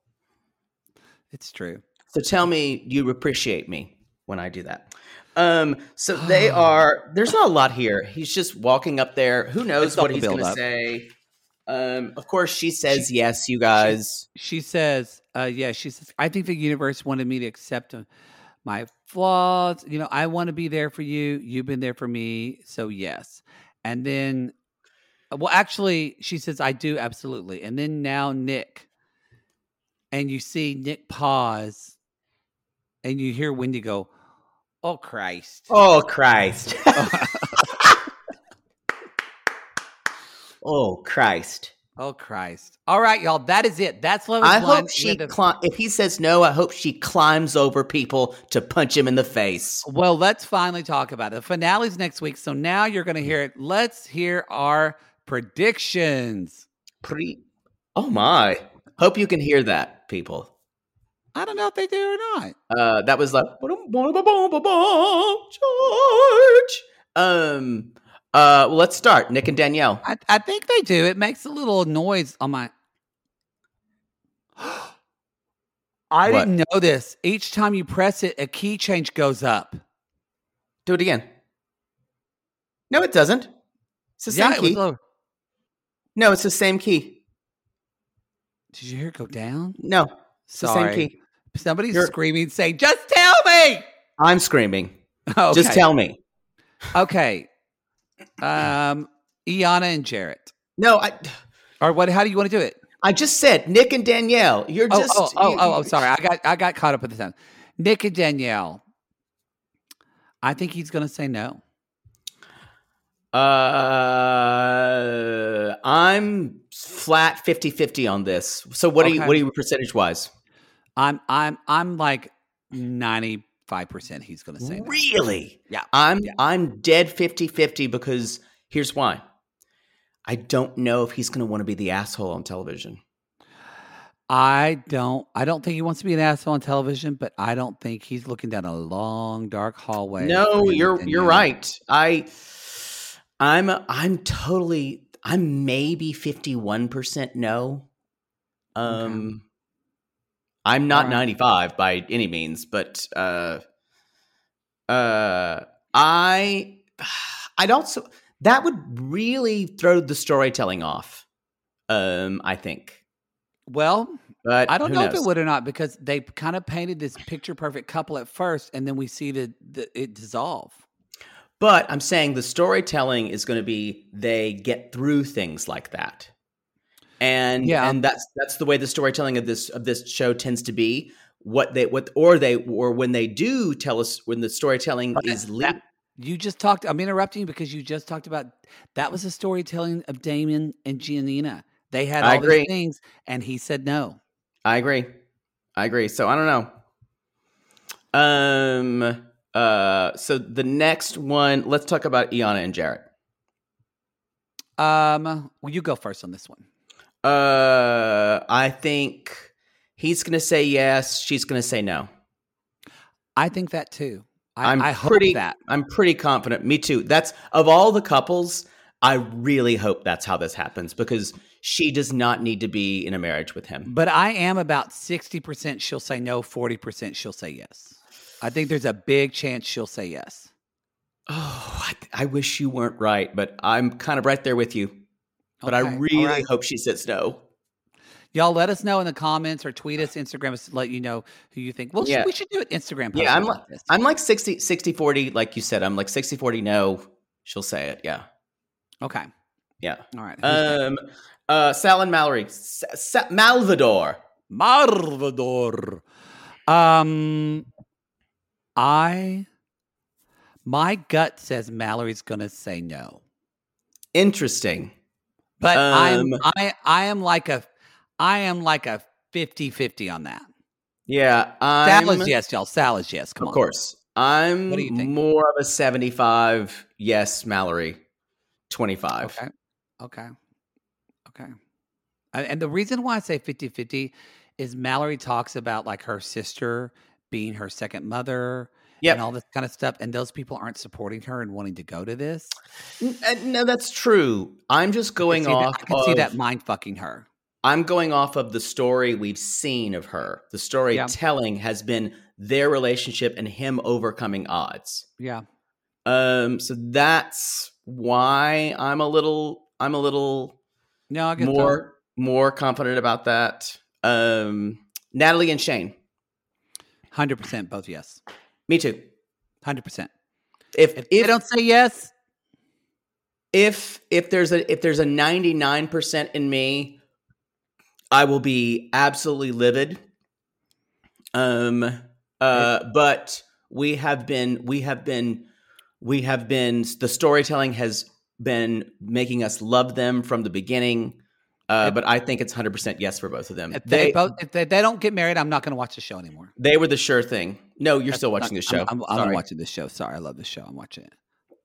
It's true. So tell me you appreciate me when I do that. Um, so they are. There's not a lot here. He's just walking up there. Who knows what he's going to say? Um, of course, she says yes. You guys. She says, uh, yeah, she says, I think the universe wanted me to accept uh, my flaws. You know, I want to be there for you. You've been there for me. So, yes. And then, uh, well, actually, she says, I do absolutely. And then now, Nick, and you see Nick pause, and you hear Wendy go, Oh, Christ. Oh Christ! Oh. oh Christ! Oh, Christ. All right, y'all. That is it. That's Love I hope she. had the- Cli- if he says no, I hope she climbs over people to punch him in the face. Well, let's finally talk about it. The finale's next week, so now you're going to hear it. Let's hear our predictions. Pre. Oh my! Hope you can hear that, people. I don't know if they do or not. Uh, that was like George. Um. Uh. Well, let's start. Nick and Danielle. I, I think they do. It makes a little noise on my. I What? didn't know this. Each time you press it, a key change goes up. Do it again. No, it doesn't. It's the yeah, same it key. low. No, it's the same key. Did you hear it go down? No, it's the Sorry. same key. Somebody's You're- screaming, saying, "Just tell me." I'm screaming. Okay. Just tell me. Okay. Um, Iyanna and Jarrette. No, I. Or what? How do you want to do it? I just said Nick and Danielle. You're Oh, just. oh, oh, you- oh, oh, sorry. I got I got caught up with the time. Nick and Danielle. I think he's going to say no. Uh, I'm flat 50-50 on this. So what are you? What are you percentage wise? I'm I'm I'm like ninety five percent. He's going to say no. Really? Yeah. I'm Yeah. I'm dead 50-50 because here's why. I don't know if he's going to want to be the asshole on television. I don't. I don't think he wants to be an asshole on television, but I don't think he's looking down a long dark hallway. No, for him and you're you're right. I I'm I'm totally I'm maybe 51% no. Um I'm not right. 95 by any means, but uh uh I I'd also that would really throw the storytelling off. Um I think. Well, But I don't know if it would or not because they kind of painted this picture perfect couple at first, and then we see the, the it dissolve. But I'm saying the storytelling is going to be they get through things like that. And Yeah. and that's that's the way the storytelling of this of this show tends to be. What they what or they or when they do tell us when the storytelling But is linked. You just talked. I'm interrupting you because you just talked about that was the storytelling of Damon and Giannina. They had I all agree. these things, and he said no. I agree. I agree. So I don't know. Um uh so the next one, let's talk about Iyanna and Jarrette. Um, well, you go first on this one. Uh I think he's gonna say yes, she's gonna say no. I think that too. I, hope pretty that. I'm pretty confident. Me too. That's of all the couples, I really hope that's how this happens because she does not need to be in a marriage with him. But I am about 60% she'll say no, 40% she'll say yes. I think there's a big chance she'll say yes. Oh, I, I wish you weren't right, but I'm kind of right there with you. But I Okay, all really right. hope she says no. Y'all let us know in the comments or tweet us, Instagram us, to let you know who you think. Well, Yeah. we should do an Instagram post Yeah, I'm like this. I'm like 60 60 40 like you said. I'm like 60 40 no. She'll say it. Yeah. okay. Yeah. All right. Um uh Sal and Mallory. Sa- Sa- Malvador. Marvador. Um, I, my gut says Mallory's going to say no, Interesting. But I'm, Um, I, I am like a, I am like a 50 50 on that. Yeah. Sal I'm, is yes, y'all. Sal is yes. Come Of on. course. I'm What do you think? more of a 75 yes, Mallory. 25. Okay. Okay. Okay. And and the reason why I say 50 50 is Mallory talks about like her sister being her second mother Yep. and all this kind of stuff. And those people aren't supporting her and wanting to go to this. No, that's true. I'm just going can see that- off I can see that mind fucking her. I'm going off of the story we've seen of her. The storytelling has been their relationship and him overcoming odds. Yeah. Um, so that's why I'm a little I'm a little No, I get that. more more confident about that. Um, Natalie and Shayne, Hundred percent, both yes. Me too. Hundred percent. If If, if they don't say yes, if if there's a if there's a 99% in me i will be absolutely livid um uh but we have been we have been we have been the storytelling has been making us love them from the beginning uh, but I think it's 100% yes for both of them. if they, They, both if they, they don't get married, I'm not going to watch the show anymore. they were the sure thing. No, you're still watching the show. I'm, I'm, I'm watching this show. Sorry, I love this show. I'm watching it,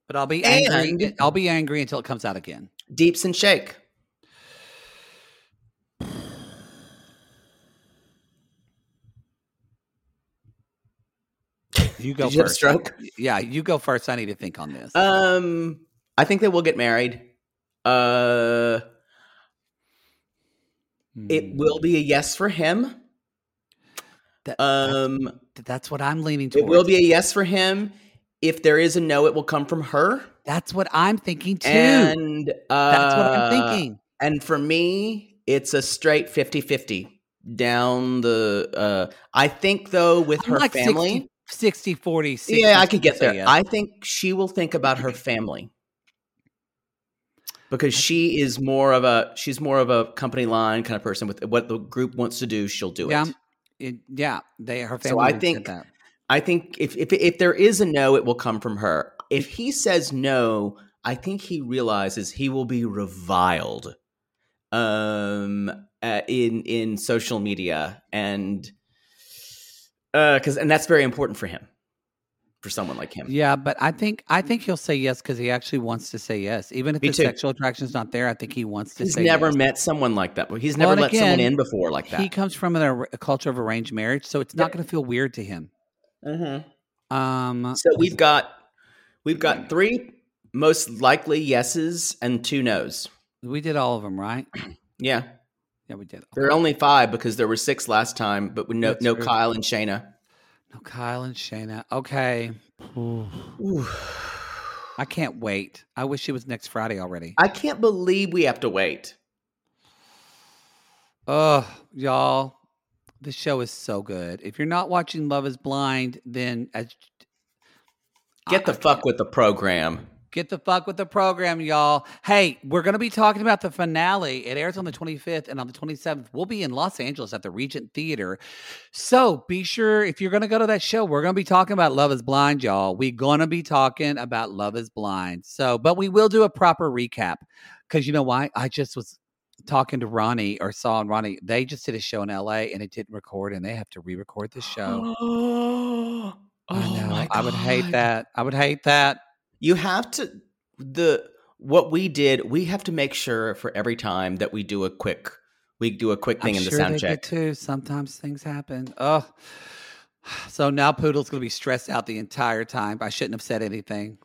but I'll be angry. I'll be angry until it comes out again. Deeps and Shake. You go you first. stroke? Yeah, you go first. I need to think on this. Um, I think they will get married. Uh, it Hmm. will be a yes for him. That- Um, that's, that's what I'm leaning towards. it will be a yes for him. If there is a no, it will come from her. That's what I'm thinking too. And uh, that's what I'm thinking. And for me, it's a straight 50-50 down the. Uh, I think though, with I'm her like family, 60, 60 40, 60, yeah, I could get there. yes. I think she will think about her family because she is more of a she's more of a company line kind of person. With what the group wants to do, she'll do yeah, it. it, yeah. They her So. I think- that. I think if, if if there is a no, it will come from her. If he says no, I think he realizes he will be reviled um uh, in in social media and uh cuz and that's very important for him. For someone like him. Yeah, but I think I think he'll say yes because he actually wants to say yes. Even if Me the too. sexual attraction's not there, I think he wants to He's say never yes. met someone like that. He's Well, never let someone in before like that. He comes from an, a culture of arranged marriage, so it's not Yep. going to feel weird to him. mm-hmm. Um, So we've got we've got three most likely yeses and two nos. we did all of them, right? Yeah, Yeah, we did. there are only five because there were six last time, but with no That's no true. Kyle and Shaina. No, Kyle and Shaina. Okay. I can't wait. I wish it was next Friday already. I can't believe we have to wait. Oh, y'all, the show is so good. If you're not watching Love Is Blind, then as, Get the I- I fuck can't. with the program. Get the fuck with the program, y'all. Hey, we're going to be talking about the finale. It airs on the 25th and on the 27th. We'll be in Los Angeles at the Regent Theater. So be sure if you're going to go to that show, we're going to be talking about Love is Blind, y'all. We're going to be talking about Love is Blind. So, but we will do a proper recap because you know why? I just was talking to Ronnie or saw on Ronnie. They just did a show in LA and it didn't record and they have to re record the show. Oh, I know. I would hate that. I would hate that. You have to the what we did. We have to make sure for every time that we do a quick we do a quick thing I'm in the sure sound check. too. Sometimes things happen. Oh, so now Poodle's going to be stressed out the entire time. I shouldn't have said anything.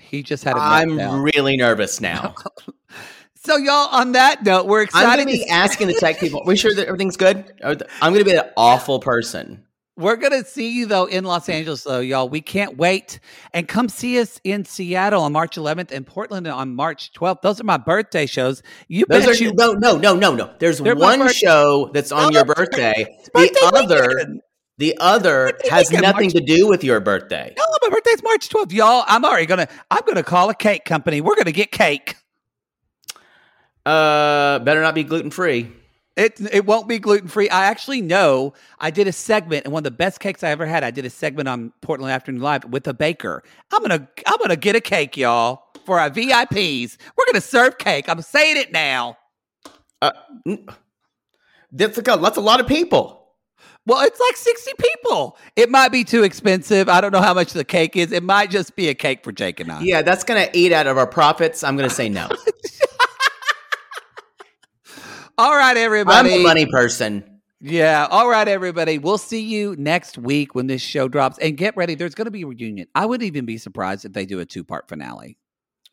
He just had a I'm meltdown. really nervous now. so y'all, on that note, we're excited. I'm going to be asking the tech people. Are We sure that everything's good? I'm going to be an awful person. We're going to see you though in Los Angeles, though, y'all. We can't wait. And come see us in Seattle on March 11th and Portland on March 12th. Those are my birthday shows. You Those bet are you. no, no, no, no, no. There's one show that's on No, your birthday. birthday The other, weekend. the other has nothing March- to do with your birthday. No, my birthday's March 12th. Y'all, I'm already going to, I'm going to call a cake company. We're going to get cake. Uh, better not be gluten free. It it won't be gluten free. I actually know. I did a segment, and one of the best cakes I ever had. I did a segment on Portland Afternoon Live with a baker. I'm gonna I'm gonna get a cake, y'all, for our VIPs. We're gonna serve cake. I'm saying it now. Uh, that's a, that's a lot of people. Well, it's like 60 people. It might be too expensive. I don't know how much the cake is. It might just be a cake for Jake and I. Yeah, that's gonna eat out of our profits. I'm gonna say no. All right, everybody. I'm a money person. Yeah. All right, everybody. We'll see you next week when this show drops. And get ready. There's going to be a reunion. I wouldn't even be surprised if they do a two part finale.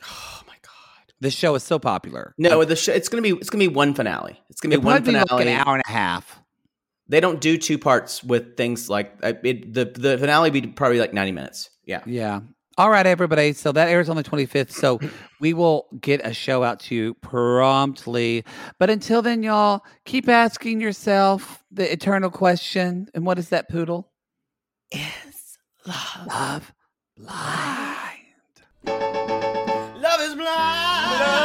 Oh my god. The show is so popular. No, the show it's gonna be it's gonna be one finale. It's gonna be one be finale. like an hour and a half. They don't do two parts with things like uh, it, the the finale be probably like ninety minutes. Yeah. Yeah. All right, everybody. So that airs on the 25th. So we will get a show out to you promptly. But until then, y'all, keep asking yourself the eternal question. And what is that, Poodle? Is love Love blind. Love is blind. Love